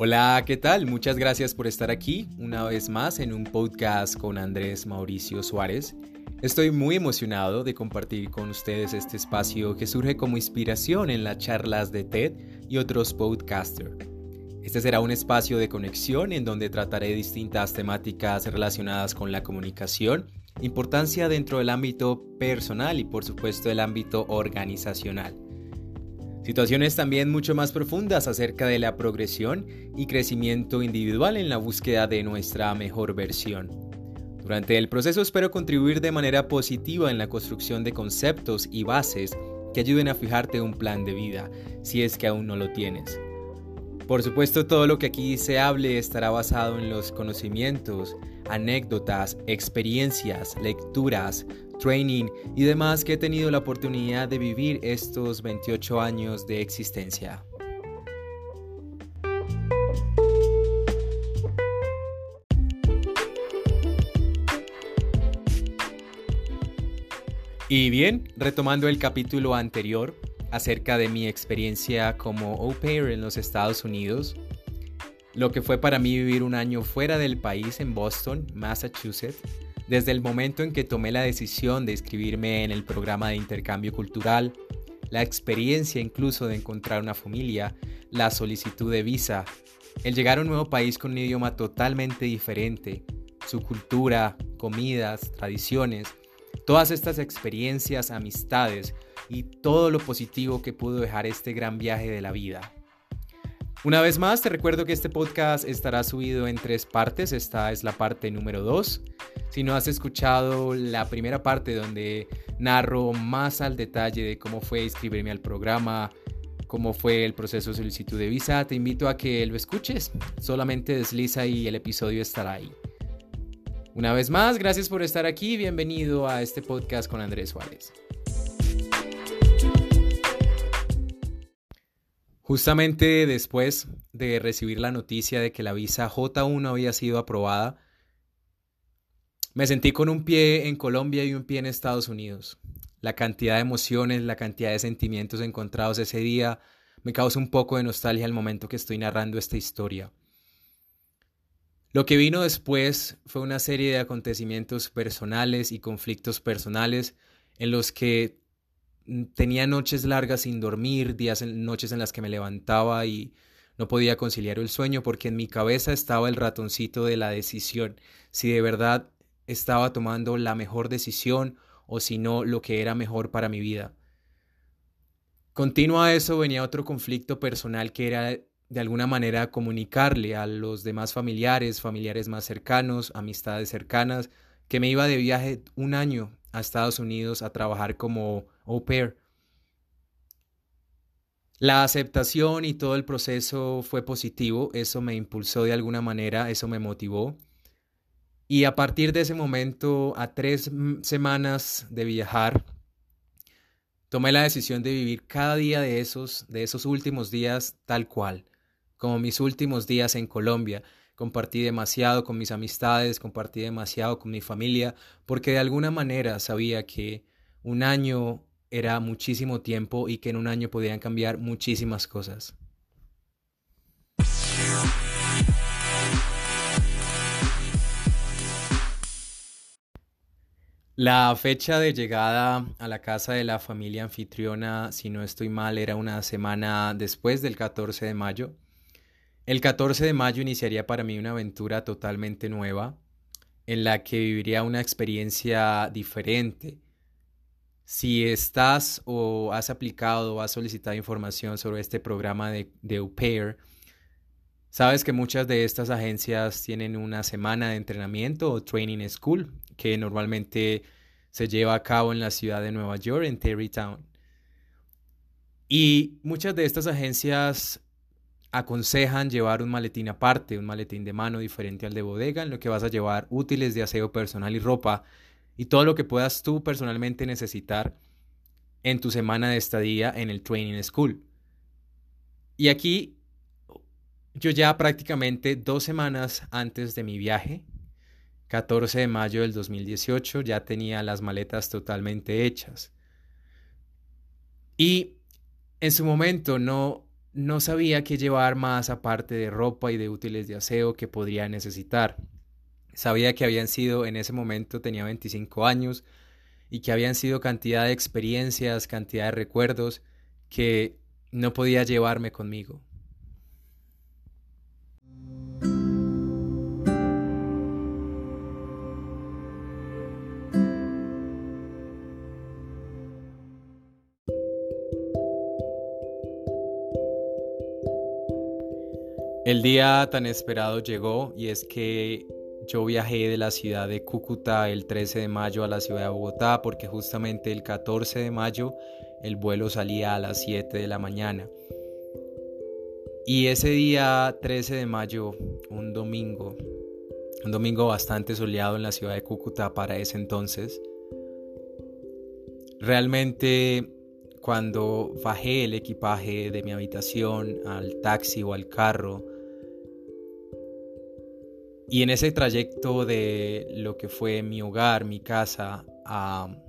Hola, ¿qué tal? Muchas gracias por estar aquí una vez más en un podcast con Andrés Mauricio Suárez. Estoy muy emocionado de compartir con ustedes este espacio que surge como inspiración en las charlas de TED y otros podcasters. Este será un espacio de conexión en donde trataré distintas temáticas relacionadas con la comunicación, importancia dentro del ámbito personal y por supuesto el ámbito organizacional. Situaciones también mucho más profundas acerca de la progresión y crecimiento individual en la búsqueda de nuestra mejor versión. Durante el proceso espero contribuir de manera positiva en la construcción de conceptos y bases que ayuden a fijarte un plan de vida, si es que aún no lo tienes. Por supuesto, todo lo que aquí se hable estará basado en los conocimientos, anécdotas, experiencias, lecturas, training y demás que he tenido la oportunidad de vivir estos 28 años de existencia. Y bien, retomando el capítulo anterior acerca de mi experiencia como au pair en los Estados Unidos, lo que fue para mí vivir un año fuera del país en Boston, Massachusetts, desde el momento en que tomé la decisión de inscribirme en el programa de intercambio cultural, la experiencia incluso de encontrar una familia, la solicitud de visa, el llegar a un nuevo país con un idioma totalmente diferente, su cultura, comidas, tradiciones, todas estas experiencias, amistades y todo lo positivo que pudo dejar este gran viaje de la vida. Una vez más, te recuerdo que este podcast estará subido en tres partes. Esta es la parte número dos. Si no has escuchado la primera parte donde narro más al detalle de cómo fue inscribirme al programa, cómo fue el proceso de solicitud de visa, te invito a que lo escuches. Solamente desliza y el episodio estará ahí. Una vez más, gracias por estar aquí. Bienvenido a este podcast con Andrés Suárez. Justamente después de recibir la noticia de que la visa J1 había sido aprobada, me sentí con un pie en Colombia y un pie en Estados Unidos. La cantidad de emociones, la cantidad de sentimientos encontrados ese día me causa un poco de nostalgia al momento que estoy narrando esta historia. Lo que vino después fue una serie de acontecimientos personales y conflictos personales en los que tenía noches largas sin dormir, días, noches en las que me levantaba y no podía conciliar el sueño porque en mi cabeza estaba el ratoncito de la decisión, si de verdad estaba tomando la mejor decisión o si no lo que era mejor para mi vida. Continuo a eso venía otro conflicto personal que era de alguna manera comunicarle a los demás familiares, familiares más cercanos, amistades cercanas, que me iba de viaje un año a Estados Unidos a trabajar como au pair. La aceptación y todo el proceso fue positivo, eso me impulsó de alguna manera, eso me motivó. Y a partir de ese momento, a tres semanas de viajar, tomé la decisión de vivir cada día de esos, de esos últimos días tal cual, como mis últimos días en Colombia. Compartí demasiado con mis amistades, compartí demasiado con mi familia, porque de alguna manera sabía que un año era muchísimo tiempo y que en un año podían cambiar muchísimas cosas. La fecha de llegada a la casa de la familia anfitriona, si no estoy mal, era una semana después del 14 de mayo. El 14 de mayo iniciaría para mí una aventura totalmente nueva, en la que viviría una experiencia diferente si estás o has aplicado o has solicitado información sobre este programa de, de Au Pair, sabes que muchas de estas agencias tienen una semana de entrenamiento o training school que normalmente se lleva a cabo en la ciudad de Nueva York, en Terrytown. Y muchas de estas agencias aconsejan llevar un maletín aparte, un maletín de mano diferente al de bodega, en lo que vas a llevar útiles de aseo personal y ropa y todo lo que puedas tú personalmente necesitar en tu semana de estadía en el Training School. Y aquí yo ya prácticamente dos semanas antes de mi viaje, 14 de mayo del 2018, ya tenía las maletas totalmente hechas. Y en su momento no, no sabía qué llevar más aparte de ropa y de útiles de aseo que podría necesitar. Sabía que habían sido, en ese momento tenía 25 años, y que habían sido cantidad de experiencias, cantidad de recuerdos que no podía llevarme conmigo. El día tan esperado llegó y es que yo viajé de la ciudad de Cúcuta el 13 de mayo a la ciudad de Bogotá porque justamente el 14 de mayo el vuelo salía a las 7 de la mañana. Y ese día 13 de mayo, un domingo, un domingo bastante soleado en la ciudad de Cúcuta para ese entonces, realmente cuando bajé el equipaje de mi habitación al taxi o al carro, y en ese trayecto de lo que fue mi hogar, mi casa, al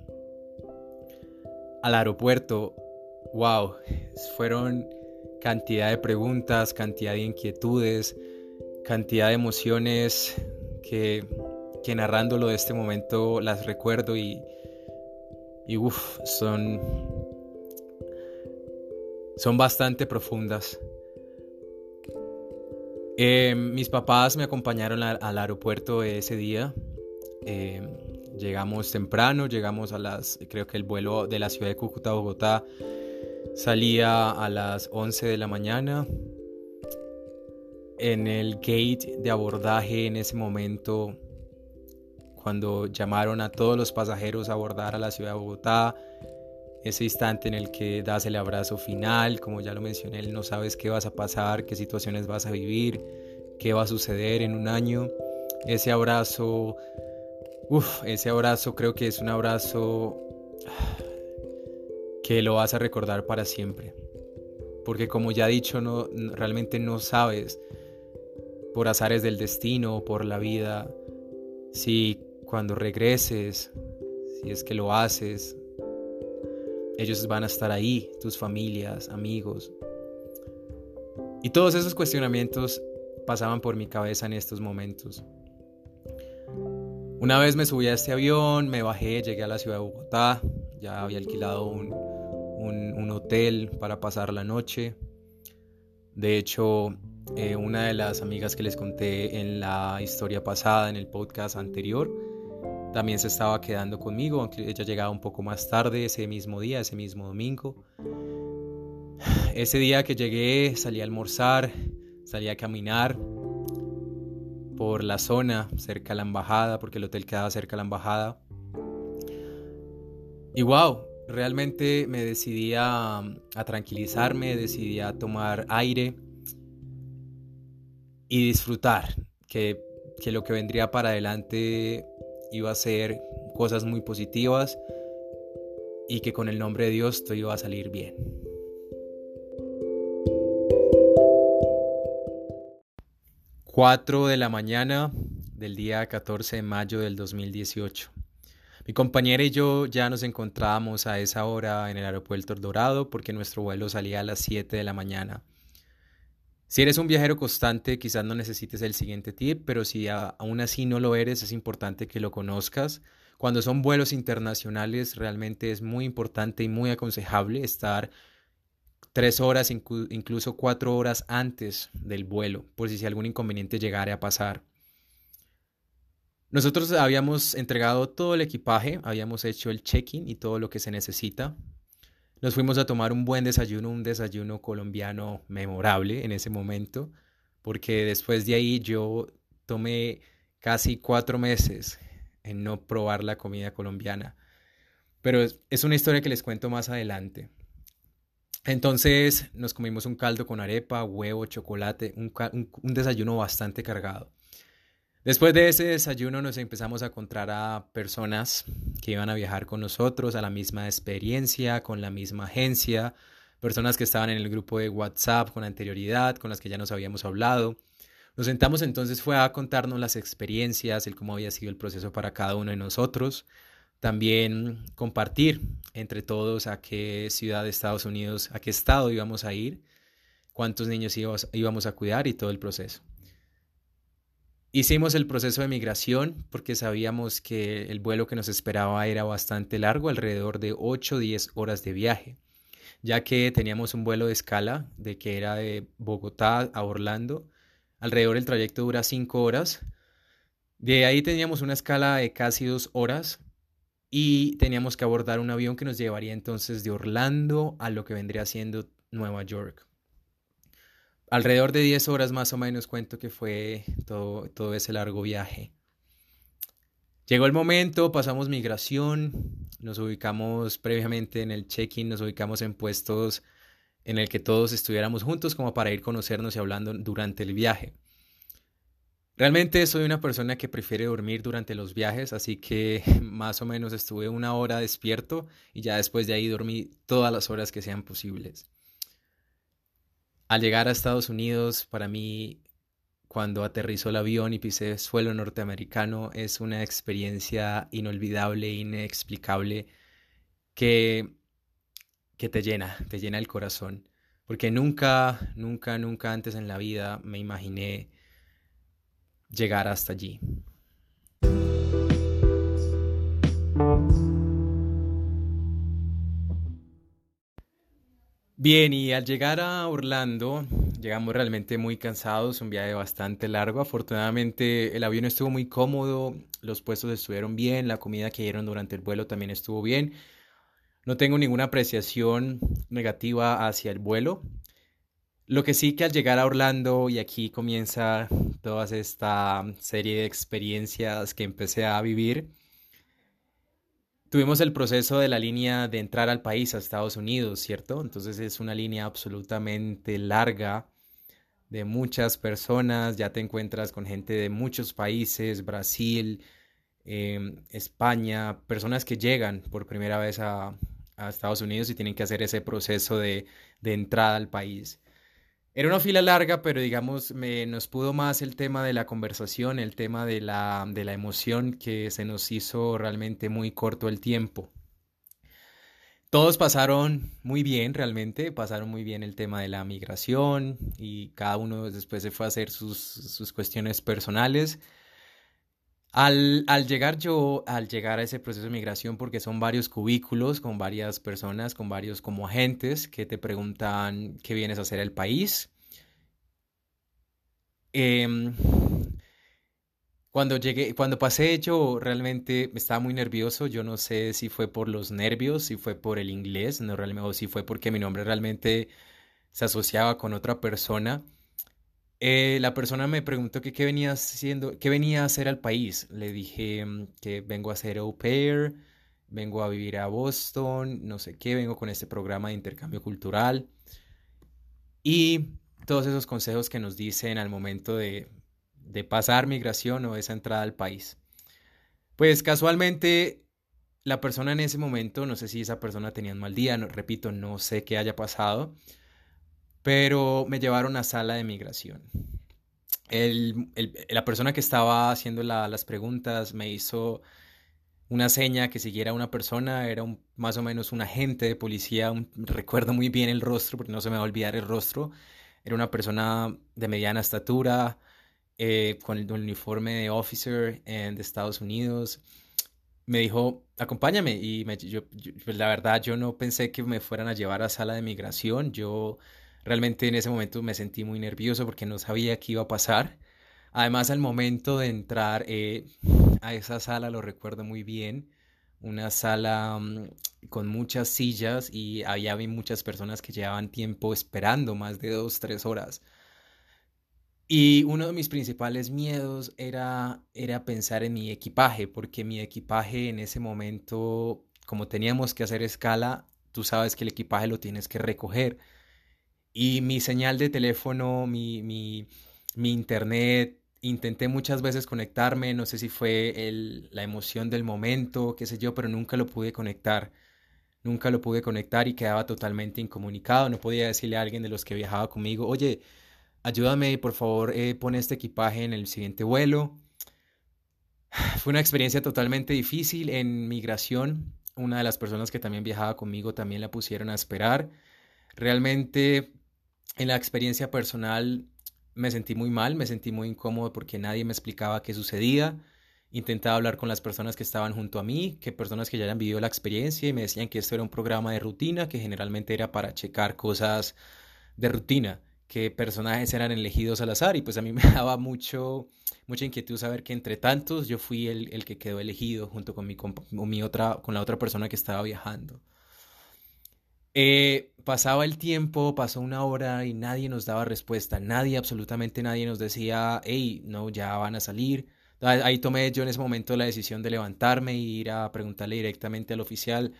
aeropuerto, wow, fueron cantidad de preguntas, cantidad de inquietudes, cantidad de emociones que, que narrándolo de este momento las recuerdo y, y uff, son, son bastante profundas. Eh, mis papás me acompañaron al aeropuerto ese día. Eh, llegamos temprano, llegamos a las, creo que el vuelo de la ciudad de Cúcuta Bogotá salía a las 11 de la mañana. En el gate de abordaje en ese momento, cuando llamaron a todos los pasajeros a abordar a la ciudad de Bogotá, ese instante en el que das el abrazo final, como ya lo mencioné, no sabes qué vas a pasar, qué situaciones vas a vivir, qué va a suceder en un año. Ese abrazo, uff, ese abrazo creo que es un abrazo que lo vas a recordar para siempre. Porque como ya he dicho, no, realmente no sabes por azares del destino, por la vida, si cuando regreses, si es que lo haces, ellos van a estar ahí, tus familias, amigos. Y todos esos cuestionamientos pasaban por mi cabeza en estos momentos. Una vez me subí a este avión, me bajé, llegué a la ciudad de Bogotá, ya había alquilado un, hotel para pasar la noche. De hecho, eh, una de las amigas que les conté en la historia pasada, en el podcast anterior, también se estaba quedando conmigo, aunque ella llegaba un poco más tarde ese mismo día, ese mismo domingo. Ese día que llegué salí a almorzar, salí a caminar por la zona cerca a la embajada, porque el hotel quedaba cerca a la embajada. Y wow, realmente me decidí a, a tranquilizarme, decidí a tomar aire y disfrutar, que, que lo que vendría para adelante iba a ser cosas muy positivas y que con el nombre de Dios todo iba a salir bien. Cuatro de la mañana del día 14 de mayo del 2018. Mi compañera y yo ya nos encontrábamos a esa hora en el aeropuerto Dorado porque nuestro vuelo salía a las 7 de la mañana. Si eres un viajero constante, quizás no necesites el siguiente tip, pero si aún así no lo eres, es importante que lo conozcas. Cuando son vuelos internacionales, realmente es muy importante y muy aconsejable estar tres horas, incluso cuatro horas antes del vuelo, por si algún inconveniente llegara a pasar. Nosotros habíamos entregado todo el equipaje, habíamos hecho el check-in y todo lo que se necesita. Nos fuimos a tomar un buen desayuno, un desayuno colombiano memorable en ese momento, porque después de ahí yo tomé casi cuatro meses en no probar la comida colombiana. Pero es una historia que les cuento más adelante. Entonces nos comimos un caldo con arepa, huevo, chocolate, un, un desayuno bastante cargado. Después de ese desayuno nos empezamos a encontrar a personas que iban a viajar con nosotros a la misma experiencia, con la misma agencia, personas que estaban en el grupo de WhatsApp con anterioridad, con las que ya nos habíamos hablado. Nos sentamos entonces fue a contarnos las experiencias, el cómo había sido el proceso para cada uno de nosotros, también compartir entre todos a qué ciudad de Estados Unidos, a qué estado íbamos a ir cuántos niños íbamos a cuidar y todo el proceso. Hicimos el proceso de migración porque sabíamos que el vuelo que nos esperaba era bastante largo, alrededor de 8 o 10 horas de viaje, ya que teníamos un vuelo de escala de que era de Bogotá a Orlando. Alrededor el trayecto dura 5 horas. De ahí teníamos una escala de casi 2 horas y teníamos que abordar un avión que nos llevaría entonces de Orlando a lo que vendría siendo Nueva York alrededor de 10 horas más o menos cuento que fue todo, ese largo viaje. Llegó el momento, pasamos migración, nos ubicamos previamente en el check-in, nos ubicamos en puestos en el que todos estuviéramos juntos como para ir conocernos y hablando durante el viaje. Realmente soy una persona que prefiere dormir durante los viajes, así que más o menos estuve una hora despierto y ya después de ahí dormí todas las horas que sean posibles. Al llegar a Estados Unidos, para mí, cuando aterrizó el avión y pisé suelo norteamericano, es una experiencia inolvidable, inexplicable, que, que te llena, te llena el corazón. Porque nunca, nunca, nunca antes en la vida me imaginé llegar hasta allí. Bien, y al llegar a Orlando, llegamos realmente muy cansados, un viaje bastante largo. Afortunadamente el avión estuvo muy cómodo, los puestos estuvieron bien, la comida que dieron durante el vuelo también estuvo bien. No tengo ninguna apreciación negativa hacia el vuelo. Lo que sí que al llegar a Orlando y aquí comienza toda esta serie de experiencias que empecé a vivir, Tuvimos el proceso de la línea de entrar al país, a Estados Unidos, ¿cierto? Entonces es una línea absolutamente larga de muchas personas, ya te encuentras con gente de muchos países, Brasil, em, España, personas que llegan por primera vez a, Estados Unidos y tienen que hacer ese proceso de, de entrada al país. Era una fila larga, pero digamos, me, nos pudo más el tema de la conversación, el tema de la, de la emoción que se nos hizo realmente muy corto el tiempo. Todos pasaron muy bien, realmente, pasaron muy bien el tema de la migración y cada uno después se fue a hacer sus, sus cuestiones personales. Al, llegar yo, al llegar a ese proceso de migración, porque son varios cubículos con varias personas, con varios como agentes que te preguntan qué vienes a hacer al país. Em, cuando llegué, cuando pasé yo realmente estaba muy nervioso. Yo no sé si fue por los nervios, si fue por el inglés, no realmente, o si fue porque mi nombre realmente se asociaba con otra persona. Eh, la persona me preguntó que qué venía haciendo, qué venía a hacer al país. Le dije mm, que vengo a hacer au pair, vengo a vivir a Boston, no sé qué, vengo con este programa de intercambio cultural. Y todos esos consejos que nos dicen al momento de, pasar migración o esa entrada al país. Pues casualmente la persona en ese momento, no sé si esa persona tenía un mal día, repito, no sé qué haya pasado, pero me llevaron a sala de migración. la persona que estaba haciendo las preguntas me hizo una seña que siguiera a una persona, era más o menos un agente de policía, recuerdo muy bien el rostro porque no se me va a olvidar el rostro, era una persona de mediana estatura, eh, con el, uniforme de officer en, de Estados Unidos. Me dijo, acompáñame. Y yo, pues, la verdad, yo no pensé que me fueran a llevar a sala de migración. Yo Realmente en ese momento me sentí muy nervioso porque no sabía qué iba a pasar. Además, al momento de entrar eh, a esa sala, lo recuerdo muy bien, una sala mm, con muchas sillas y había muchas personas que llevaban tiempo esperando, más de dos, tres horas. Y uno de mis principales miedos era, era pensar en mi equipaje, porque mi equipaje en ese momento, como teníamos que hacer escala, tú sabes que el equipaje lo tienes que recoger y mi señal de teléfono, mi, mi, internet, intenté muchas veces conectarme, no sé si fue el, la emoción del momento, qué sé yo, pero nunca lo pude conectar. Nunca lo pude conectar y quedaba totalmente incomunicado. No podía decirle a alguien de los que viajaba conmigo, oye, ayúdame, por favor, eh, pon este equipaje en el siguiente vuelo. Fue una experiencia totalmente difícil en migración. Una de las personas que también viajaba conmigo también la pusieron a esperar. Realmente en la experiencia personal me sentí muy mal, me sentí muy incómodo porque nadie me explicaba qué sucedía. Intentaba hablar con las personas que estaban junto a mí, que personas que ya habían vivido la experiencia y me decían que esto era un programa de rutina, que generalmente era para checar cosas de rutina, que personajes eran elegidos al azar y pues a mí me daba mucho, mucha inquietud saber que entre tantos yo fui el, el que quedó elegido junto con, mi, con, mi otra, con la otra persona que estaba viajando. Eh, pasaba el tiempo, pasó una hora y nadie nos daba respuesta. Nadie, absolutamente nadie nos decía, hey, no, ya van a salir. Ahí tomé yo en ese momento la decisión de levantarme e ir a preguntarle directamente al oficial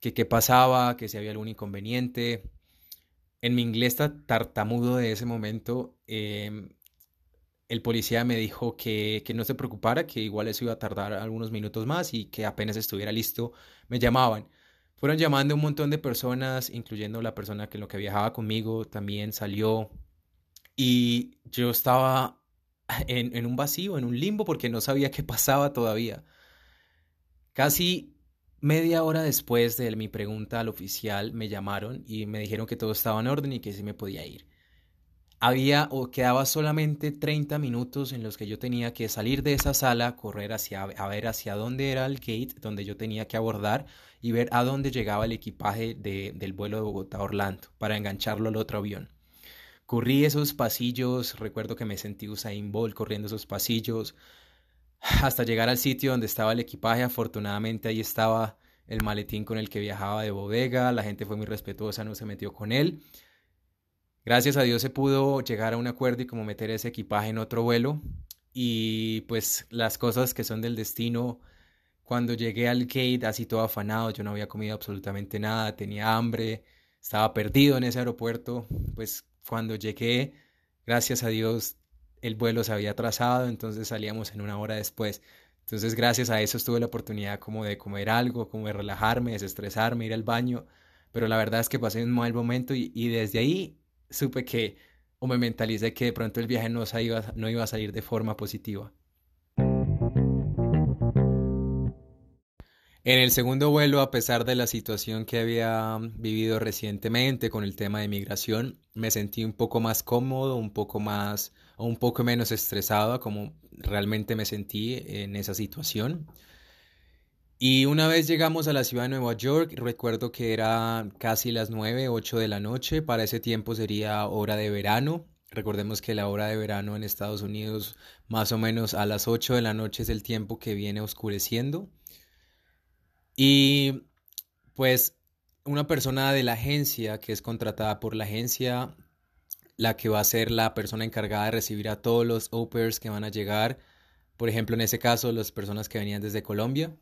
que qué pasaba, que si había algún inconveniente. En mi inglés tartamudo de ese momento, em, el policía me dijo que, que no se preocupara, que igual eso iba a tardar algunos minutos más y que apenas estuviera listo me llamaban. Fueron llamando un montón de personas, incluyendo la persona que lo que viajaba conmigo también salió. Y yo estaba en, en un vacío, en un limbo, porque no sabía qué pasaba todavía. Casi media hora después de mi pregunta al oficial, me llamaron y me dijeron que todo estaba en orden y que sí me podía ir había o quedaba solamente 30 minutos en los que yo tenía que salir de esa sala, correr hacia a ver hacia dónde era el gate donde yo tenía que abordar y ver a dónde llegaba el equipaje de, del vuelo de Bogotá a Orlando para engancharlo al otro avión. Corrí esos pasillos, recuerdo que me sentí Usain Bolt corriendo esos pasillos hasta llegar al sitio donde estaba el equipaje. Afortunadamente ahí estaba el maletín con el que viajaba de bodega, la gente fue muy respetuosa, no se metió con él. Gracias a Dios se pudo llegar a un acuerdo y como meter ese equipaje en otro vuelo. Y pues las cosas que son del destino, cuando llegué al gate así todo afanado, yo no había comido absolutamente nada, tenía hambre, estaba perdido en ese aeropuerto, pues cuando llegué, gracias a Dios, el vuelo se había atrasado, entonces salíamos en una hora después. Entonces gracias a eso tuve la oportunidad como de comer algo, como de relajarme, desestresarme, ir al baño, pero la verdad es que pasé un mal momento y, y desde ahí supe que o me mentalicé que de pronto el viaje no, iba, no iba a salir de forma positiva. En el segundo vuelo, a pesar de la situación que había vivido recientemente con el tema de migración, me sentí un poco más cómodo, un poco más o un poco menos estresado como realmente me sentí en esa situación. Y una vez llegamos a la ciudad de Nueva York, recuerdo que era casi las 9, 8 de la noche, para ese tiempo sería hora de verano. Recordemos que la hora de verano en Estados Unidos más o menos a las 8 de la noche es el tiempo que viene oscureciendo. Y pues una persona de la agencia que es contratada por la agencia, la que va a ser la persona encargada de recibir a todos los au pairs que van a llegar, por ejemplo en ese caso las personas que venían desde Colombia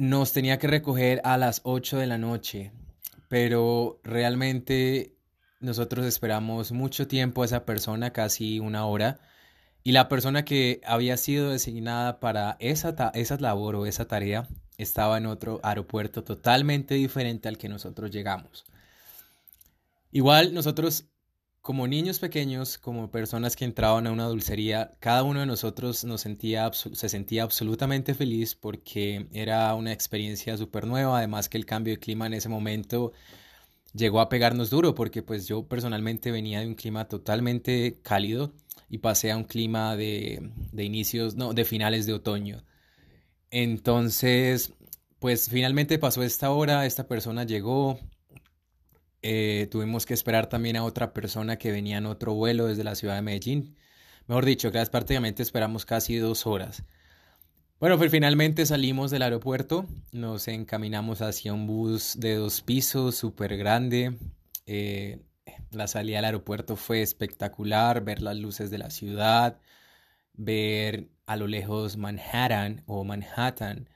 nos tenía que recoger a las 8 de la noche, pero realmente nosotros esperamos mucho tiempo a esa persona, casi una hora, y la persona que había sido designada para esa, esa labor o esa tarea estaba en otro aeropuerto totalmente diferente al que nosotros llegamos. Igual nosotros como niños pequeños, como personas que entraban a una dulcería, cada uno de nosotros nos sentía, se sentía absolutamente feliz porque era una experiencia súper nueva, además que el cambio de clima en ese momento llegó a pegarnos duro porque pues yo personalmente venía de un clima totalmente cálido y pasé a un clima de, de inicios, no, de finales de otoño. Entonces, pues finalmente pasó esta hora, esta persona llegó, eh, tuvimos que esperar también a otra persona que venía en otro vuelo desde la ciudad de Medellín. Mejor dicho, que prácticamente esperamos casi dos horas. Bueno, pues finalmente salimos del aeropuerto, nos encaminamos hacia un bus de dos pisos, súper grande. Eh, la salida del aeropuerto fue espectacular, ver las luces de la ciudad, ver a lo lejos Manhattan o Manhattan,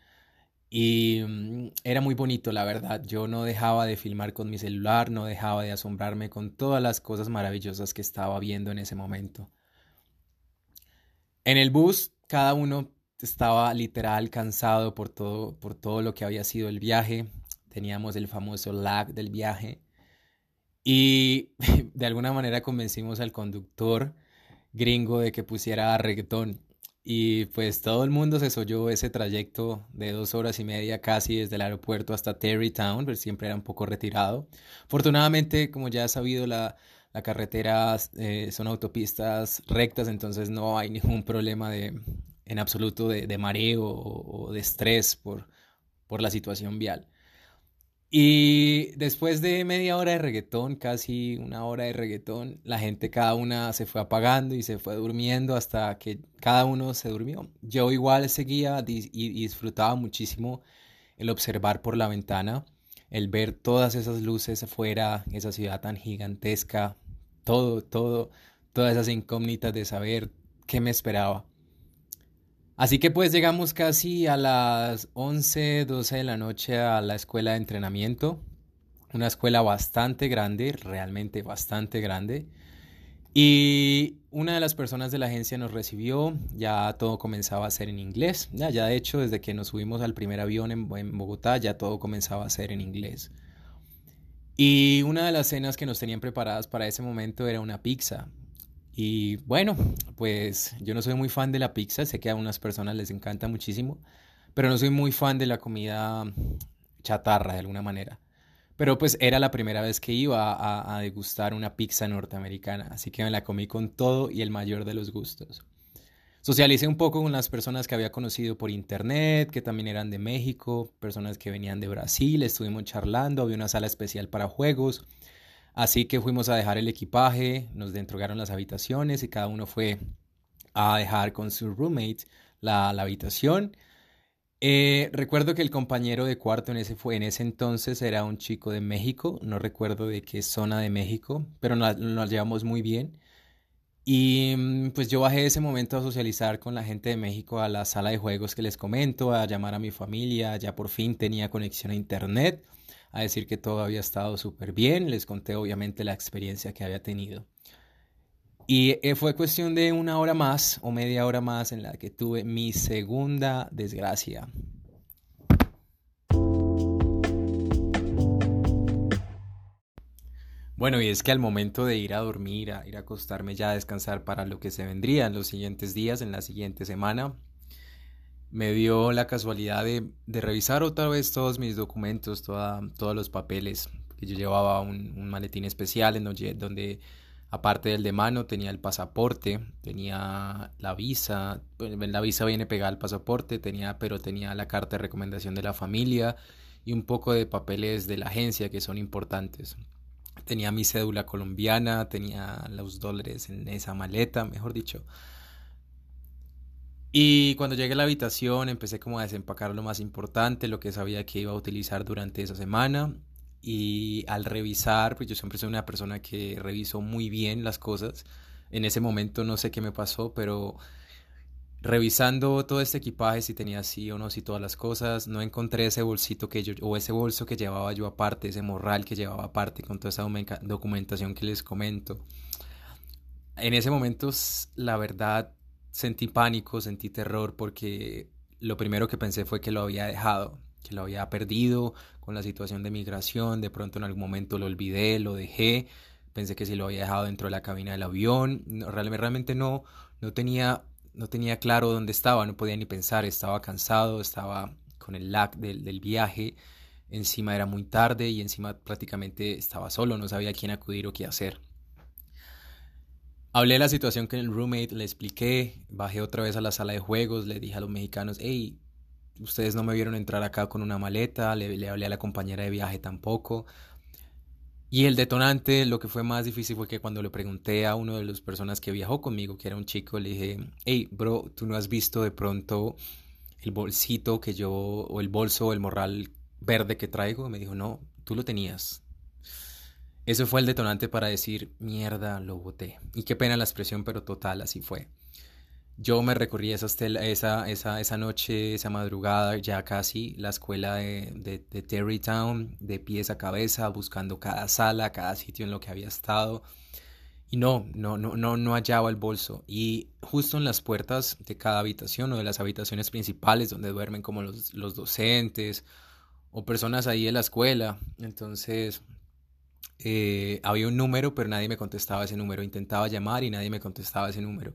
y mm, era muy bonito, la verdad. Yo no dejaba de filmar con mi celular, no dejaba de asombrarme con todas las cosas maravillosas que estaba viendo en ese momento. En el bus, cada uno estaba literal cansado por todo, por todo lo que había sido el viaje. Teníamos el famoso lag del viaje. Y de alguna manera convencimos al conductor gringo de que pusiera reggaetón y pues todo el mundo se soñó ese trayecto de dos horas y media casi desde el aeropuerto hasta Terrytown, pero siempre era un poco retirado. Afortunadamente, como ya he sabido, la, la carretera eh, son autopistas rectas, entonces no hay ningún problema de, en absoluto de, mareo o, de estrés por, por la situación vial. Y después de media hora de reggaetón, casi una hora de reggaetón, la gente cada una se fue apagando y se fue durmiendo hasta que cada uno se durmió. Yo igual seguía y disfrutaba muchísimo el observar por la ventana, el ver todas esas luces afuera, esa ciudad tan gigantesca, todo, todo, todas esas incógnitas de saber qué me esperaba. Así que pues llegamos casi a las 11, 12 de la noche a la escuela de entrenamiento. Una escuela bastante grande, realmente bastante grande. Y una de las personas de la agencia nos recibió, ya todo comenzaba a ser en inglés. Ya, de hecho, desde que nos subimos al primer avión en Bogotá, ya todo comenzaba a ser en inglés. Y una de las cenas que nos tenían preparadas para ese momento era una pizza. Y bueno, pues yo no soy muy fan de la pizza, sé que a unas personas les encanta muchísimo, pero no soy muy fan de la comida chatarra de alguna manera. Pero pues era la primera vez que iba a, a degustar una pizza norteamericana, así que me la comí con todo y el mayor de los gustos. Socialicé un poco con las personas que había conocido por internet, que también eran de México, personas que venían de Brasil, estuvimos charlando, había una sala especial para juegos, Así que fuimos a dejar el equipaje, nos entregaron las habitaciones y cada uno fue a dejar con su roommate la, habitación. Eh, recuerdo que el compañero de cuarto en ese, fue, en ese entonces era un chico de México, no recuerdo de qué zona de México, pero nos, nos llevamos muy bien. Y mm, pues yo bajé ese momento a socializar con la gente de México a la sala de juegos que les comento, a llamar a mi familia, ya por fin tenía conexión a internet a decir que todo había estado súper bien. Les conté obviamente la experiencia que había tenido. Y eh, fue cuestión de una hora más o media hora más en la que tuve mi segunda desgracia. Bueno, y es que al momento de ir a dormir, a ir a acostarme ya a descansar para lo que se vendría en los siguientes días, en la siguiente semana, me dio la casualidad de, revisar otra vez todos mis documentos, todos los papeles, yo llevaba un, maletín especial en donde, aparte del de mano, tenía el pasaporte, tenía la visa, la visa viene pegada al pasaporte, tenía, pero tenía la carta de recomendación de la familia y un poco de papeles de la agencia que son importantes. Tenía mi cédula colombiana, tenía los dólares en esa maleta, mejor dicho. Y cuando llegué a la habitación empecé como a desempacar lo más importante, lo que sabía que iba a utilizar durante esa semana. Y al revisar, pues yo siempre soy una persona que reviso muy bien las cosas. En ese momento no sé qué me pasó, pero revisando todo este equipaje, si tenía sí o no, si todas las cosas, no encontré ese bolsito que yo, o ese bolso que llevaba yo aparte, ese morral que llevaba aparte con toda esa documentación que les comento. En ese momento, la verdad, sentí pánico, sentí terror porque lo primero que pensé fue que lo había dejado, que lo había perdido con la situación de migración, de pronto en algún momento lo olvidé, lo dejé, pensé que si lo había dejado dentro de la cabina del avión, realmente no, no tenía, no tenía claro dónde estaba, no podía ni pensar, estaba cansado, estaba con el lag del, del viaje, encima era muy tarde y encima prácticamente estaba solo, no sabía a quién acudir o qué hacer. Hablé de la situación con el roommate, le expliqué, bajé otra vez a la sala de juegos, le dije a los mexicanos, hey, ustedes no me vieron entrar acá con una maleta, le, hablé a la compañera de viaje tampoco. Y el detonante, lo que fue más difícil fue que cuando le pregunté a uno de las personas que viajó conmigo, que era un chico, le dije, hey, bro, ¿tú no has visto de pronto el bolsito que yo, o el bolso, el morral verde que traigo? Me dijo, no, tú lo tenías. Eso fue el detonante para decir, mierda, lo boté. Y qué pena la expresión, pero total, así fue. Yo me recorrí esa, esa, esa, esa noche, esa madrugada, ya casi, la escuela de, de, de Terrytown, de pies a cabeza, buscando cada sala, cada sitio en lo que había estado. Y no, no, no, no, no hallaba el bolso. Y justo en las puertas de cada habitación o de las habitaciones principales donde duermen como los, los docentes o personas ahí de la escuela. Entonces eh, había un número, pero nadie me contestaba ese número. Intentaba llamar y nadie me contestaba ese número.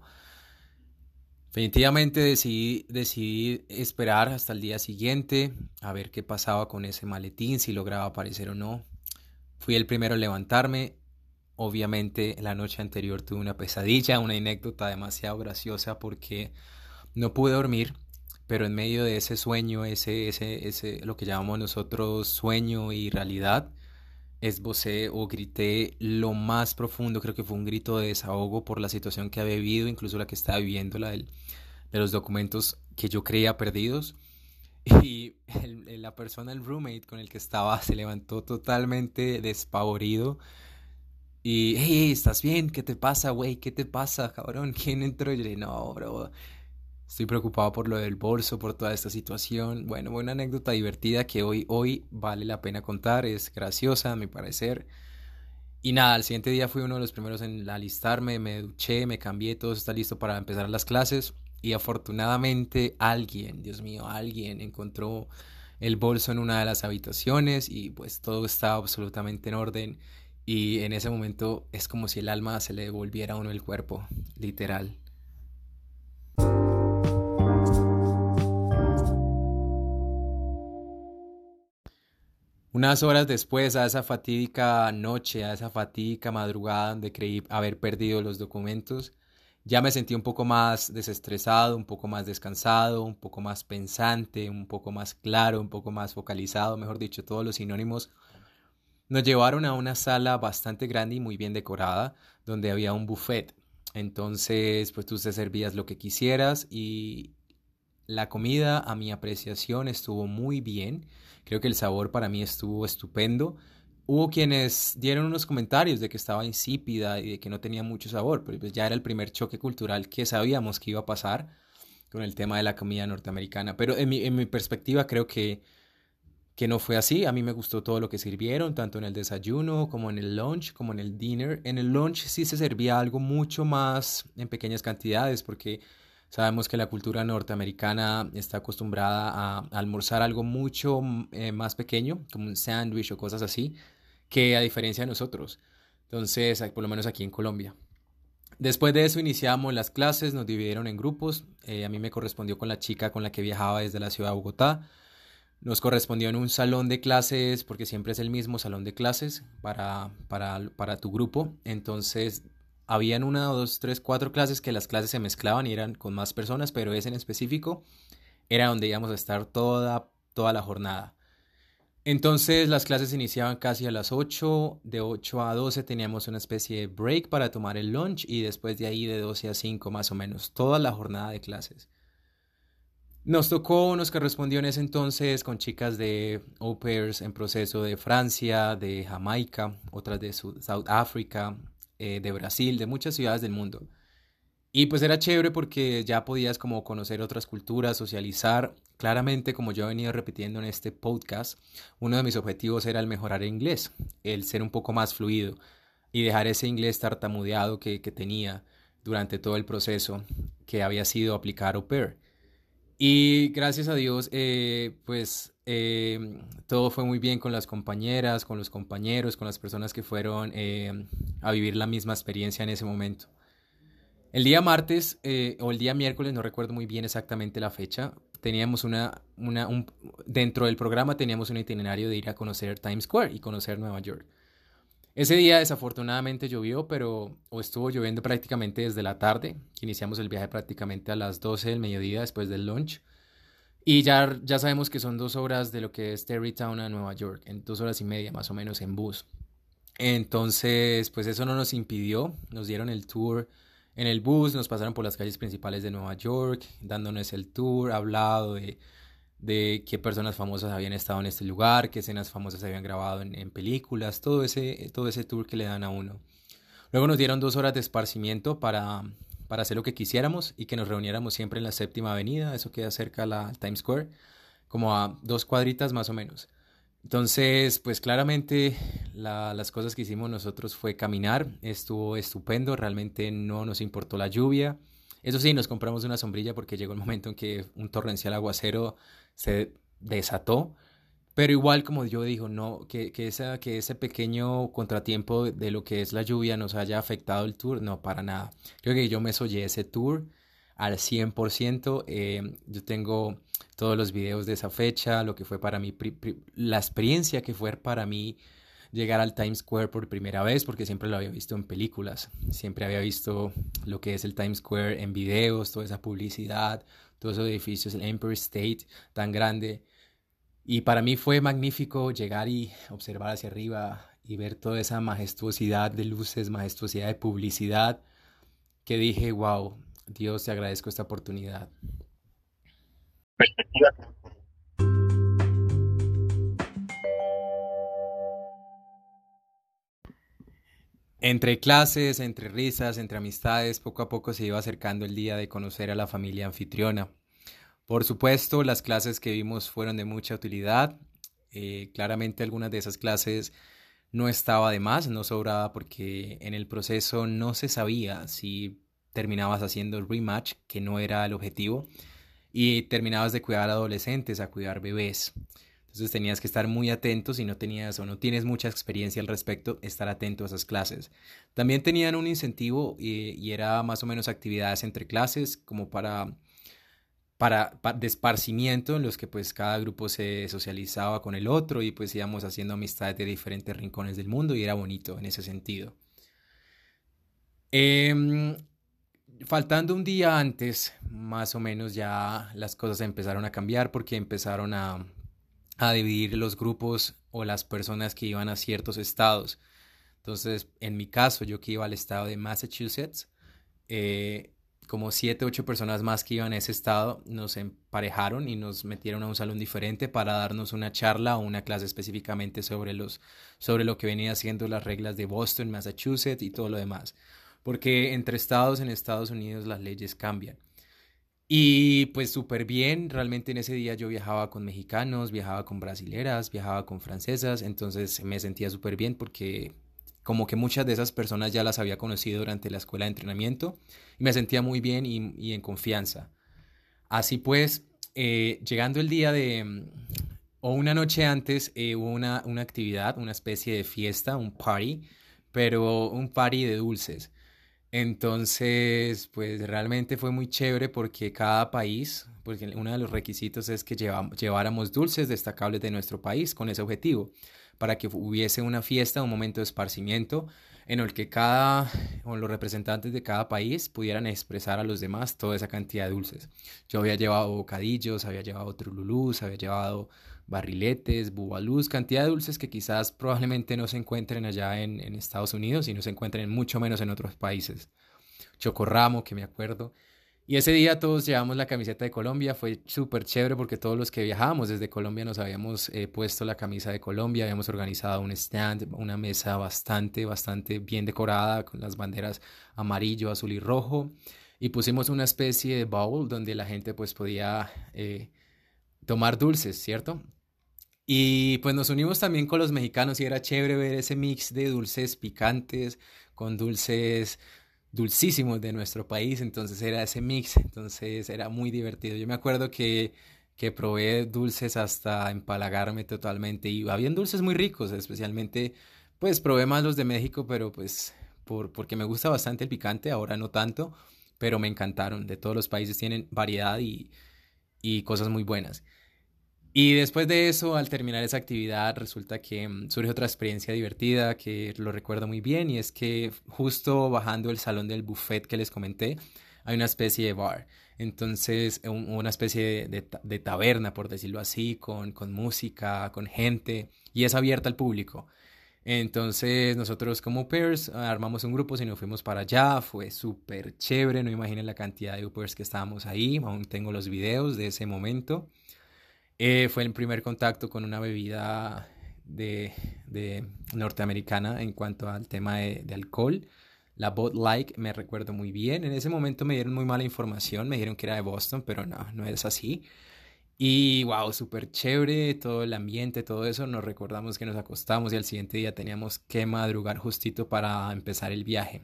Definitivamente decidí, decidí esperar hasta el día siguiente a ver qué pasaba con ese maletín, si lograba aparecer o no. Fui el primero a levantarme. Obviamente la noche anterior tuve una pesadilla, una anécdota demasiado graciosa porque no pude dormir, pero en medio de ese sueño, ese, ese, ese, lo que llamamos nosotros sueño y realidad, esbocé o grité lo más profundo, creo que fue un grito de desahogo por la situación que había vivido, incluso la que estaba viviendo, la de los documentos que yo creía perdidos. Y la persona, el roommate con el que estaba, se levantó totalmente despavorido. Y, hey, ¿estás bien? ¿Qué te pasa, güey? ¿Qué te pasa, cabrón? ¿Quién entró? Y yo le dije, no, bro, Estoy preocupado por lo del bolso, por toda esta situación. Bueno, una anécdota divertida que hoy, hoy vale la pena contar, es graciosa a mi parecer. Y nada, al siguiente día fui uno de los primeros en alistarme, me duché, me cambié, todo está listo para empezar las clases. Y afortunadamente alguien, Dios mío, alguien encontró el bolso en una de las habitaciones y pues todo estaba absolutamente en orden. Y en ese momento es como si el alma se le devolviera a uno el cuerpo, literal. Unas horas después, a esa fatídica noche, a esa fatídica madrugada donde creí haber perdido los documentos, ya me sentí un poco más desestresado, un poco más descansado, un poco más pensante, un poco más claro, un poco más focalizado, mejor dicho, todos los sinónimos. Nos llevaron a una sala bastante grande y muy bien decorada, donde había un buffet. Entonces, pues tú te servías lo que quisieras y la comida, a mi apreciación, estuvo muy bien. Creo que el sabor para mí estuvo estupendo. Hubo quienes dieron unos comentarios de que estaba insípida y de que no tenía mucho sabor, pero pues ya era el primer choque cultural que sabíamos que iba a pasar con el tema de la comida norteamericana. Pero en mi, en mi perspectiva creo que, que no fue así. A mí me gustó todo lo que sirvieron, tanto en el desayuno como en el lunch, como en el dinner. En el lunch sí se servía algo mucho más en pequeñas cantidades porque Sabemos que la cultura norteamericana está acostumbrada a almorzar algo mucho eh, más pequeño, como un sándwich o cosas así, que a diferencia de nosotros. Entonces, por lo menos aquí en Colombia. Después de eso iniciamos las clases, nos dividieron en grupos. Eh, a mí me correspondió con la chica con la que viajaba desde la ciudad de Bogotá. Nos correspondió en un salón de clases, porque siempre es el mismo salón de clases para, para, para tu grupo. Entonces habían una, dos, tres, cuatro clases que las clases se mezclaban y eran con más personas, pero ese en específico era donde íbamos a estar toda, toda la jornada. Entonces las clases iniciaban casi a las 8, de 8 a 12 teníamos una especie de break para tomar el lunch y después de ahí de 12 a 5 más o menos, toda la jornada de clases. Nos tocó, nos correspondió en ese entonces con chicas de au pairs en proceso de Francia, de Jamaica, otras de South Africa, eh, de Brasil, de muchas ciudades del mundo. Y pues era chévere porque ya podías como conocer otras culturas, socializar. Claramente, como yo he venido repitiendo en este podcast, uno de mis objetivos era el mejorar el inglés, el ser un poco más fluido y dejar ese inglés tartamudeado que, que tenía durante todo el proceso que había sido aplicar au pair. Y gracias a Dios, eh, pues eh, todo fue muy bien con las compañeras, con los compañeros, con las personas que fueron eh, a vivir la misma experiencia en ese momento. El día martes o el día miércoles, no recuerdo muy bien exactamente la fecha, teníamos una, una un, dentro del programa teníamos un itinerario de ir a conocer Times Square y conocer Nueva York. Ese día desafortunadamente llovió, pero o estuvo lloviendo prácticamente desde la tarde. Iniciamos el viaje prácticamente a las 12 del mediodía después del lunch. Y ya, ya sabemos que son dos horas de lo que es Terrytown a Nueva York, en dos horas y media más o menos en bus. Entonces, pues eso no nos impidió, nos dieron el tour en el bus, nos pasaron por las calles principales de Nueva York, dándonos el tour, hablado de de qué personas famosas habían estado en este lugar, qué escenas famosas habían grabado en, películas, todo ese, todo ese tour que le dan a uno. Luego nos dieron dos horas de esparcimiento para, para hacer lo que quisiéramos y que nos reuniéramos siempre en la séptima avenida, eso queda cerca al Times Square, como a dos cuadritas más o menos. Entonces, pues claramente las cosas que hicimos nosotros fue caminar, estuvo estupendo, realmente no nos importó la lluvia. Eso sí, nos compramos una sombrilla porque llegó el momento en que un torrencial aguacero se desató. Pero igual, como yo digo, no, que, que, esa, que ese pequeño contratiempo de lo que es la lluvia nos haya afectado el tour, no, para nada. Creo que yo me soñé ese tour. al 100%. Eh, yo tengo todos los videos de esa fecha, lo que fue para mí, la experiencia que fue para mí llegar al Times Square por primera vez, porque siempre lo había visto en películas, siempre había visto lo que es el Times Square en videos, toda esa publicidad, todos esos edificios, el Empire State tan grande. Y para mí fue magnífico llegar y observar hacia arriba y ver toda esa majestuosidad de luces, majestuosidad de publicidad, que dije, wow, Dios, te agradezco esta oportunidad. Perspectiva Entre clases, entre risas, entre amistades, poco a poco se iba acercando el día de conocer a la familia anfitriona. Por supuesto, las clases que vimos fueron de mucha utilidad. Eh, claramente algunas de esas clases no estaba de más, no sobraba porque en el proceso no se sabía si terminabas haciendo rematch, que no era el objetivo, y terminabas de cuidar adolescentes a cuidar bebés. Entonces tenías que estar muy atento si no tenías o no tienes mucha experiencia al respecto, estar atento a esas clases. También tenían un incentivo y, era más o menos actividades entre clases como para, para, para, en los que pues cada grupo se socializaba con el otro y pues íbamos haciendo amistades de diferentes rincones del mundo y era bonito en ese sentido. Em, faltando un día antes, más o menos ya las cosas empezaron a cambiar porque empezaron a a dividir los grupos o las personas que iban a ciertos estados. Entonces, en mi caso, yo que iba al estado de Massachusetts, eh, como siete, ocho personas más que iban a ese estado nos emparejaron y nos metieron a un salón diferente para darnos una charla o una clase específicamente sobre, los, sobre lo que venía siendo las reglas de Boston, Massachusetts y todo lo demás. Porque entre estados en Estados Unidos las leyes cambian. Y pues súper bien, realmente en ese día yo viajaba con mexicanos, viajaba con brasileras, viajaba con francesas, entonces me sentía súper bien porque como que muchas de esas personas ya las había conocido durante la escuela de entrenamiento y me sentía muy bien y, en confianza. Así pues, eh, llegando el día de, o una noche antes, eh, hubo una, una actividad, una especie de fiesta, un party, pero un party de dulces. Entonces, pues realmente fue muy chévere porque cada país, porque uno de los requisitos es que lleváramos dulces destacables de nuestro país con ese objetivo, para que hubiese una fiesta, un momento de esparcimiento en el que cada, o los representantes de cada país pudieran expresar a los demás toda esa cantidad de dulces. Yo había llevado bocadillos, había llevado trululús, había llevado barriletes, bubalús, cantidad de dulces que quizás probablemente no se encuentren allá en, Estados Unidos y no se encuentren mucho menos en otros países. Chocorramo, que me acuerdo. Y ese día todos llevamos la camiseta de Colombia, fue súper chévere porque todos los que viajábamos desde Colombia nos habíamos eh, puesto la camisa de Colombia, habíamos organizado un stand, una mesa bastante, bastante bien decorada con las banderas amarillo, azul y rojo. Y pusimos una especie de bowl donde la gente pues podía eh, tomar dulces, ¿cierto? Y pues nos unimos también con los mexicanos y era chévere ver ese mix de dulces picantes con dulces dulcísimos de nuestro país, entonces era ese mix, entonces era muy divertido. Yo me acuerdo que, que probé dulces hasta empalagarme totalmente y habían dulces muy ricos, especialmente pues probé más los de México, pero pues por, porque me gusta bastante el picante, ahora no tanto, pero me encantaron. De todos los países tienen variedad y, y cosas muy buenas. Y después de eso, al terminar esa actividad, resulta que mm, surge otra experiencia divertida que lo recuerdo muy bien y es que justo bajando el salón del buffet que les comenté, hay una especie de bar. Entonces, una especie de, de, taberna, por decirlo así, con, con música, con gente y es abierta al público. Entonces nosotros como pairs armamos un grupo y nos fuimos para allá, fue súper chévere, no imaginen la cantidad de pairs que estábamos ahí, aún tengo los videos de ese momento. Eh, fue el primer contacto con una bebida de, de norteamericana en cuanto al tema de, alcohol. La Bud Light me recuerdo muy bien. En ese momento me dieron muy mala información, me dijeron que era de Boston, pero no, no es así. Y wow, súper chévere todo el ambiente, todo eso. Nos recordamos que nos acostamos y al siguiente día teníamos que madrugar justito para empezar el viaje.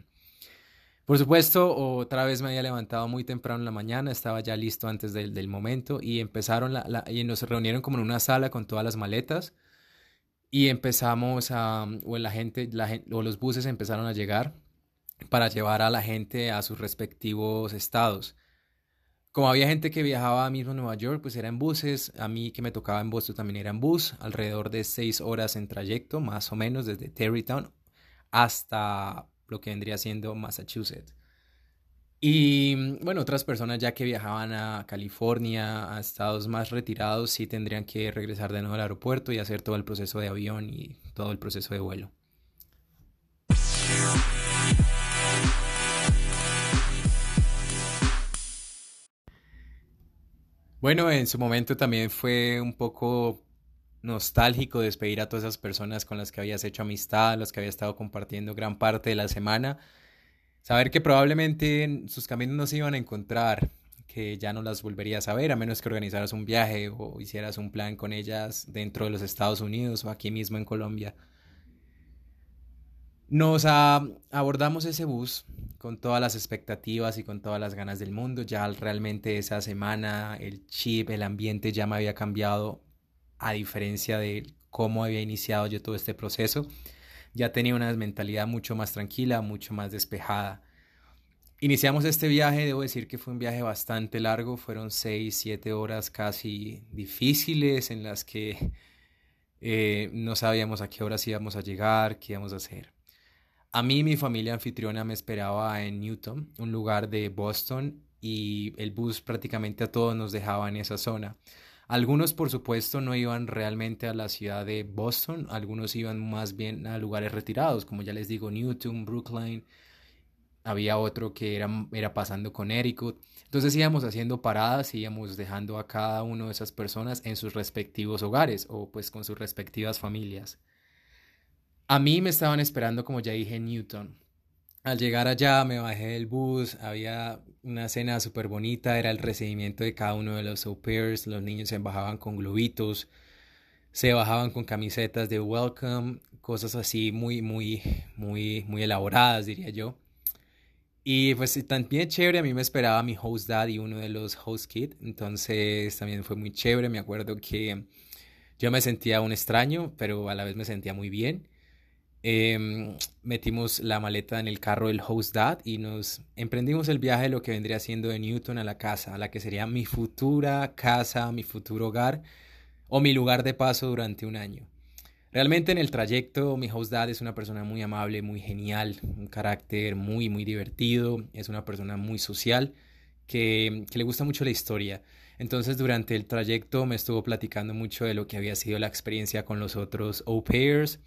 Por supuesto, otra vez me había levantado muy temprano en la mañana, estaba ya listo antes del, del momento y empezaron la, y nos reunieron como en una sala con todas las maletas y empezamos a, o la gente, la, o los buses empezaron a llegar para llevar a la gente a sus respectivos estados. como había gente que viajaba mismo a Nueva York, pues era en buses. A mí que me tocaba en Boston también era en bus, alrededor de seis horas en trayecto, más o menos, desde Terrytown hasta lo que vendría siendo Massachusetts. Y bueno, otras personas ya que viajaban a California, a estados más retirados, sí tendrían que regresar de nuevo al aeropuerto y hacer todo el proceso de avión y todo el proceso de vuelo. Bueno, en su momento también fue un poco nostálgico despedir a todas esas personas con las que habías hecho amistad, las que había estado compartiendo gran parte de la semana. Saber que probablemente sus caminos no se iban a encontrar, que ya no las volverías a ver a menos que organizaras un viaje o hicieras un plan con ellas dentro de los Estados Unidos o aquí mismo en Colombia. Nos abordamos ese bus con todas las expectativas y con todas las ganas del mundo. Ya realmente esa semana el chip, el ambiente ya me había cambiado a diferencia de cómo había iniciado yo todo este proceso. Ya tenía una mentalidad mucho más tranquila, mucho más despejada. Iniciamos este viaje, debo decir que fue un viaje bastante largo, fueron seis, siete horas casi difíciles en las que eh, no sabíamos a qué horas íbamos a llegar, qué íbamos a hacer. A mí mi familia anfitriona me esperaba en Newton, un lugar de Boston, y el bus prácticamente a todos nos dejaba en esa zona. Algunos, por supuesto, no iban realmente a la ciudad de Boston, algunos iban más bien a lugares retirados, como ya les digo, Newton, Brookline, había otro que era, era pasando Connecticut. Entonces íbamos haciendo paradas, íbamos dejando a cada una de esas personas en sus respectivos hogares o pues con sus respectivas familias. A mí me estaban esperando, como ya dije, en Newton. Al llegar allá me bajé del bus, había una cena súper bonita, era el recibimiento de cada uno de los au pairs, los niños se bajaban con globitos, se bajaban con camisetas de welcome, cosas así muy, muy, muy, muy elaboradas, diría yo. Y pues también chévere, a mí me esperaba mi host dad y uno de los host kids, entonces también fue muy chévere, me acuerdo que yo me sentía un extraño, pero a la vez me sentía muy bien. Em, metimos la maleta en el carro del host dad y nos emprendimos el viaje de lo que vendría siendo de Newton a la casa, a la que sería mi futura casa, mi futuro hogar o mi lugar de paso durante un año. Realmente en el trayecto mi host dad es una persona muy amable, muy genial, un carácter muy, muy divertido, es una persona muy social que, que le gusta mucho la historia. Entonces durante el trayecto me estuvo platicando mucho de lo que había sido la experiencia con los otros au pairs,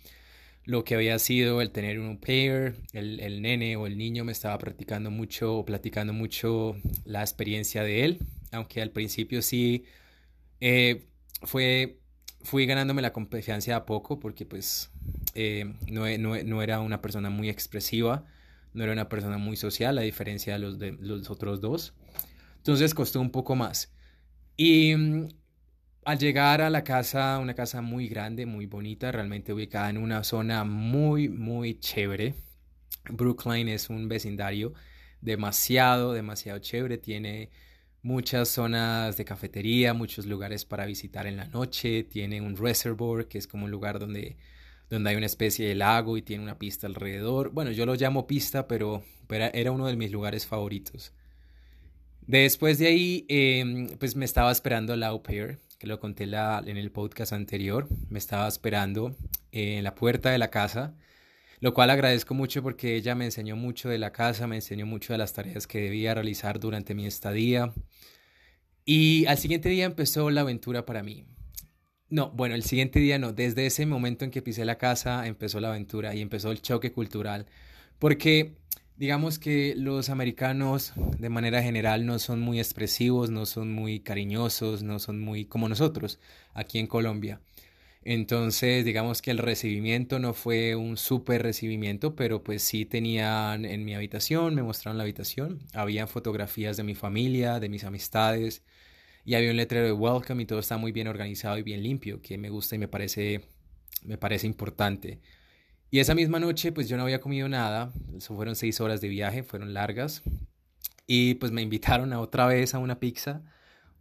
lo que había sido el tener un pair, el, el, nene o el niño me estaba practicando mucho o platicando mucho la experiencia de él, aunque al principio sí eh, fue, fui ganándome la confianza a poco porque pues eh, no, no, no, era una persona muy expresiva, no era una persona muy social a diferencia de los, de los otros dos, entonces costó un poco más. Y al llegar a la casa, una casa muy grande, muy bonita, realmente ubicada en una zona muy, muy chévere. Brookline es un vecindario demasiado, demasiado chévere. Tiene muchas zonas de cafetería, muchos lugares para visitar en la noche. Tiene un reservoir, que es como un lugar donde, donde hay una especie de lago y tiene una pista alrededor. Bueno, yo lo llamo pista, pero, era uno de mis lugares favoritos. Después de ahí, em, pues me estaba esperando la au pair que lo conté en el podcast anterior, me estaba esperando en la puerta de la casa, lo cual agradezco mucho porque ella me enseñó mucho de la casa, me enseñó mucho de las tareas que debía realizar durante mi estadía. Y al siguiente día empezó la aventura para mí. No, bueno, el siguiente día no, desde ese momento en que pisé la casa empezó la aventura y empezó el choque cultural, porque digamos que los americanos de manera general no son muy expresivos, no son muy cariñosos, no son muy como nosotros aquí en Colombia. Entonces, digamos que el recibimiento no fue un súper recibimiento, pero pues sí tenían en mi habitación, me mostraron la habitación, había fotografías de mi familia, de mis amistades, y había un letrero de welcome y todo está muy bien organizado y bien limpio, que me gusta y me parece, me parece importante. Y esa misma noche, pues yo no había comido nada. Eso fueron seis horas de viaje, fueron largas. Y pues me invitaron a otra vez a una pizza.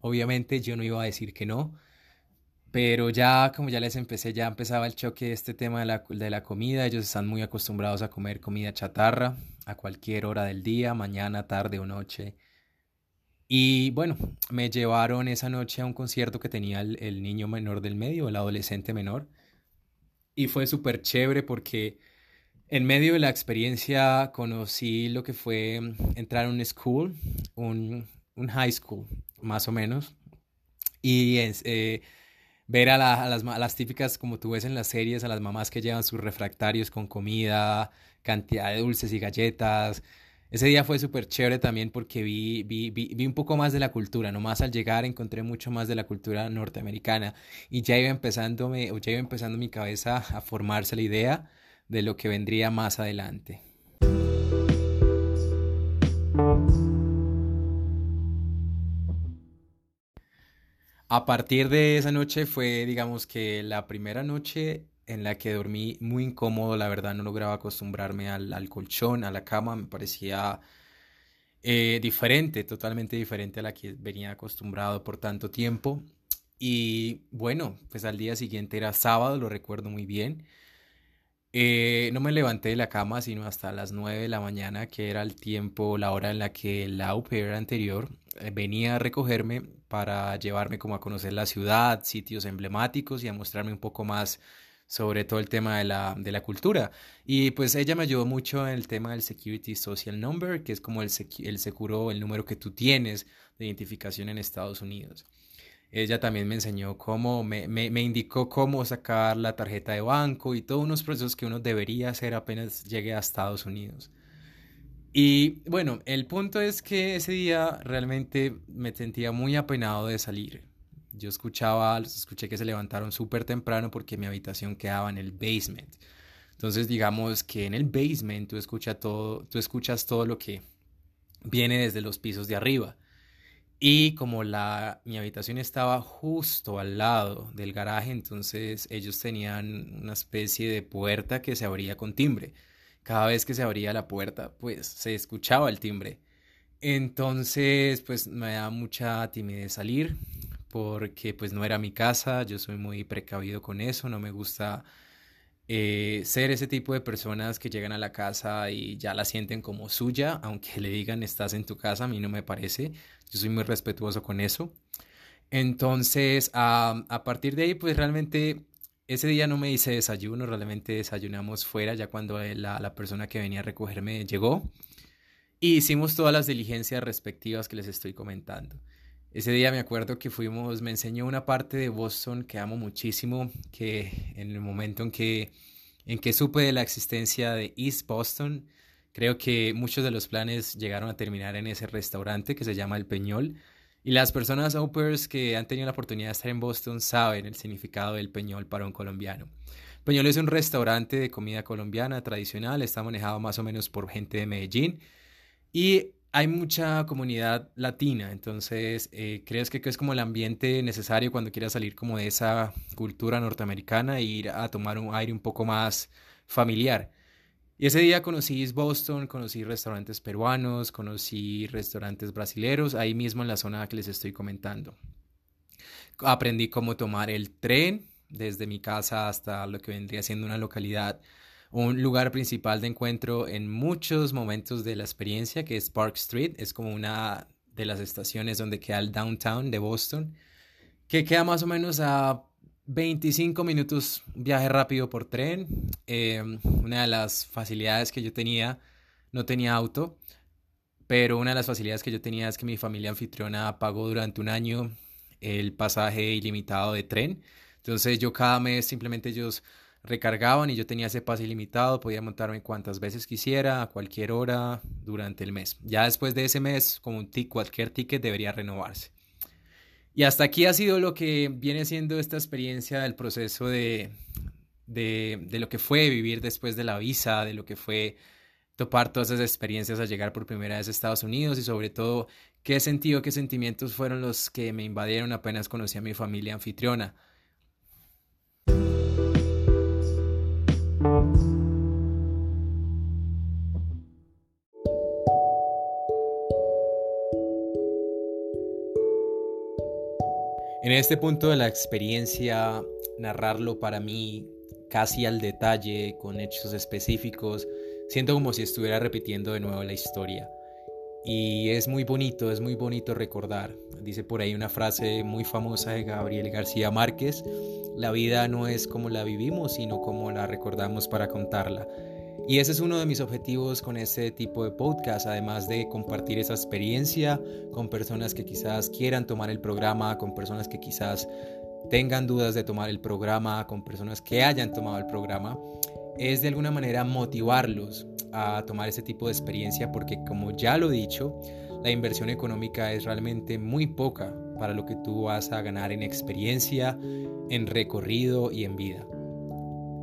Obviamente yo no iba a decir que no. Pero ya, como ya les empecé, ya empezaba el choque de este tema de la, de la comida. Ellos están muy acostumbrados a comer comida chatarra a cualquier hora del día, mañana, tarde o noche. Y bueno, me llevaron esa noche a un concierto que tenía el, niño menor del medio, el adolescente menor. Y fue súper chévere porque en medio de la experiencia conocí lo que fue entrar a un school, un, high school, más o menos. Y eh, ver a, las, a, las, típicas, como tú ves en las series, a las mamás que llevan sus refractarios con comida, cantidad de dulces y galletas, ese día fue súper chévere también porque vi, vi, vi, un poco más de la cultura, nomás al llegar encontré mucho más de la cultura norteamericana y ya iba empezando, ya iba empezando mi cabeza a formarse la idea de lo que vendría más adelante. A partir de esa noche fue, digamos que la primera noche en la que dormí muy incómodo, la verdad no lograba acostumbrarme al, colchón, a la cama, me parecía eh, diferente, totalmente diferente a la que venía acostumbrado por tanto tiempo. Y bueno, pues al día siguiente era sábado, lo recuerdo muy bien. Eh, no me levanté de la cama sino hasta las 9 de la mañana, que era el tiempo, la hora en la que la au anterior eh, venía a recogerme para llevarme como a conocer la ciudad, sitios emblemáticos y a mostrarme un poco más sobre todo el tema de la, de la cultura. Y pues ella me ayudó mucho en el tema del Security Social Number, que es como el, el seguro, el número que tú tienes de identificación en Estados Unidos. Ella también me enseñó cómo, me, me, me, indicó cómo sacar la tarjeta de banco y todos unos procesos que uno debería hacer apenas llegue a Estados Unidos. Y bueno, el punto es que ese día realmente me sentía muy apenado de salir. Yo escuchaba, escuché que se levantaron súper temprano porque mi habitación quedaba en el basement. Entonces, digamos que en el basement tú, todo, tú escuchas todo lo que viene desde los pisos de arriba. Y como la, mi habitación estaba justo al lado del garaje, entonces ellos tenían una especie de puerta que se abría con timbre. Cada vez que se abría la puerta, pues se escuchaba el timbre. Entonces, pues me da mucha timidez salir porque pues no era mi casa, yo soy muy precavido con eso, no me gusta eh, ser ese tipo de personas que llegan a la casa y ya la sienten como suya, aunque le digan estás en tu casa, a mí no me parece, yo soy muy respetuoso con eso. Entonces, a partir de ahí, pues realmente ese día no me hice desayuno, realmente desayunamos fuera ya cuando la, la persona que venía a recogerme llegó y hicimos todas las diligencias respectivas que les estoy comentando. Ese día me acuerdo que fuimos, me enseñó una parte de Boston que amo muchísimo, que en el momento en que, en que supe de la existencia de East Boston, creo que muchos de los planes llegaron a terminar en ese restaurante que se llama El Peñol. Y las personas au que han tenido la oportunidad de estar en Boston saben el significado del Peñol para un colombiano. Peñol es un restaurante de comida colombiana tradicional, está manejado más o menos por gente de Medellín. Y hay mucha comunidad latina, entonces eh, crees que, es como el ambiente necesario cuando quieras salir como de esa cultura norteamericana e ir a tomar un aire un poco más familiar. Y ese día conocí Boston, conocí restaurantes peruanos, conocí restaurantes brasileros, ahí mismo en la zona que les estoy comentando. Aprendí cómo tomar el tren desde mi casa hasta lo que vendría siendo una localidad un lugar principal de encuentro en muchos momentos de la experiencia, que es Park Street. Es como una de las estaciones donde queda el downtown de Boston, que queda más o menos a 25 minutos viaje rápido por tren. Em, una de las facilidades que yo tenía, no tenía auto, pero una de las facilidades que yo tenía es que mi familia anfitriona pagó durante un año el pasaje ilimitado de tren. Entonces yo cada mes simplemente ellos recargaban y yo tenía ese pase ilimitado, podía montarme cuantas veces quisiera, a cualquier hora durante el mes. Ya después de ese mes, como cualquier ticket debería renovarse. Y hasta aquí ha sido lo que viene siendo esta experiencia del proceso de, de, de lo que fue vivir después de la visa, de lo que fue topar todas esas experiencias al llegar por primera vez a Estados Unidos y sobre todo qué sentido, qué sentimientos fueron los que me invadieron apenas conocí a mi familia anfitriona. En este punto de la experiencia, narrarlo para mí casi al detalle, con hechos específicos, siento como si estuviera repitiendo de nuevo la historia. Y es muy bonito, es muy bonito recordar. Dice por ahí una frase muy famosa de Gabriel García Márquez, la vida no es como la vivimos, sino como la recordamos para contarla. Y ese es uno de mis objetivos con este tipo de podcast, además de compartir esa experiencia con personas que quizás quieran tomar el programa, con personas que quizás tengan dudas de tomar el programa, con personas que hayan tomado el programa, es de alguna manera motivarlos a tomar ese tipo de experiencia porque como ya lo he dicho, la inversión económica es realmente muy poca para lo que tú vas a ganar en experiencia, en recorrido y en vida.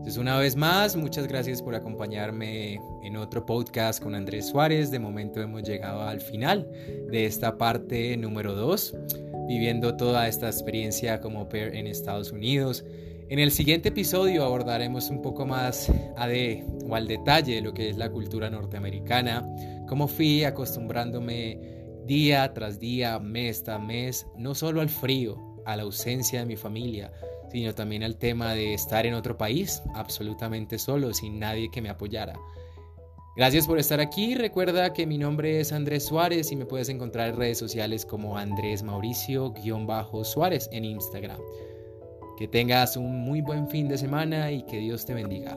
Entonces, una vez más, muchas gracias por acompañarme en otro podcast con Andrés Suárez. De momento hemos llegado al final de esta parte número 2, viviendo toda esta experiencia como pair en Estados Unidos. En el siguiente episodio abordaremos un poco más a de, o al detalle de lo que es la cultura norteamericana, cómo fui acostumbrándome día tras día, mes tras mes, no solo al frío, a la ausencia de mi familia, sino también al tema de estar en otro país absolutamente solo, sin nadie que me apoyara. Gracias por estar aquí. Recuerda que mi nombre es Andrés Suárez y me puedes encontrar en redes sociales como Andrés Mauricio-Suárez en Instagram. Que tengas un muy buen fin de semana y que Dios te bendiga.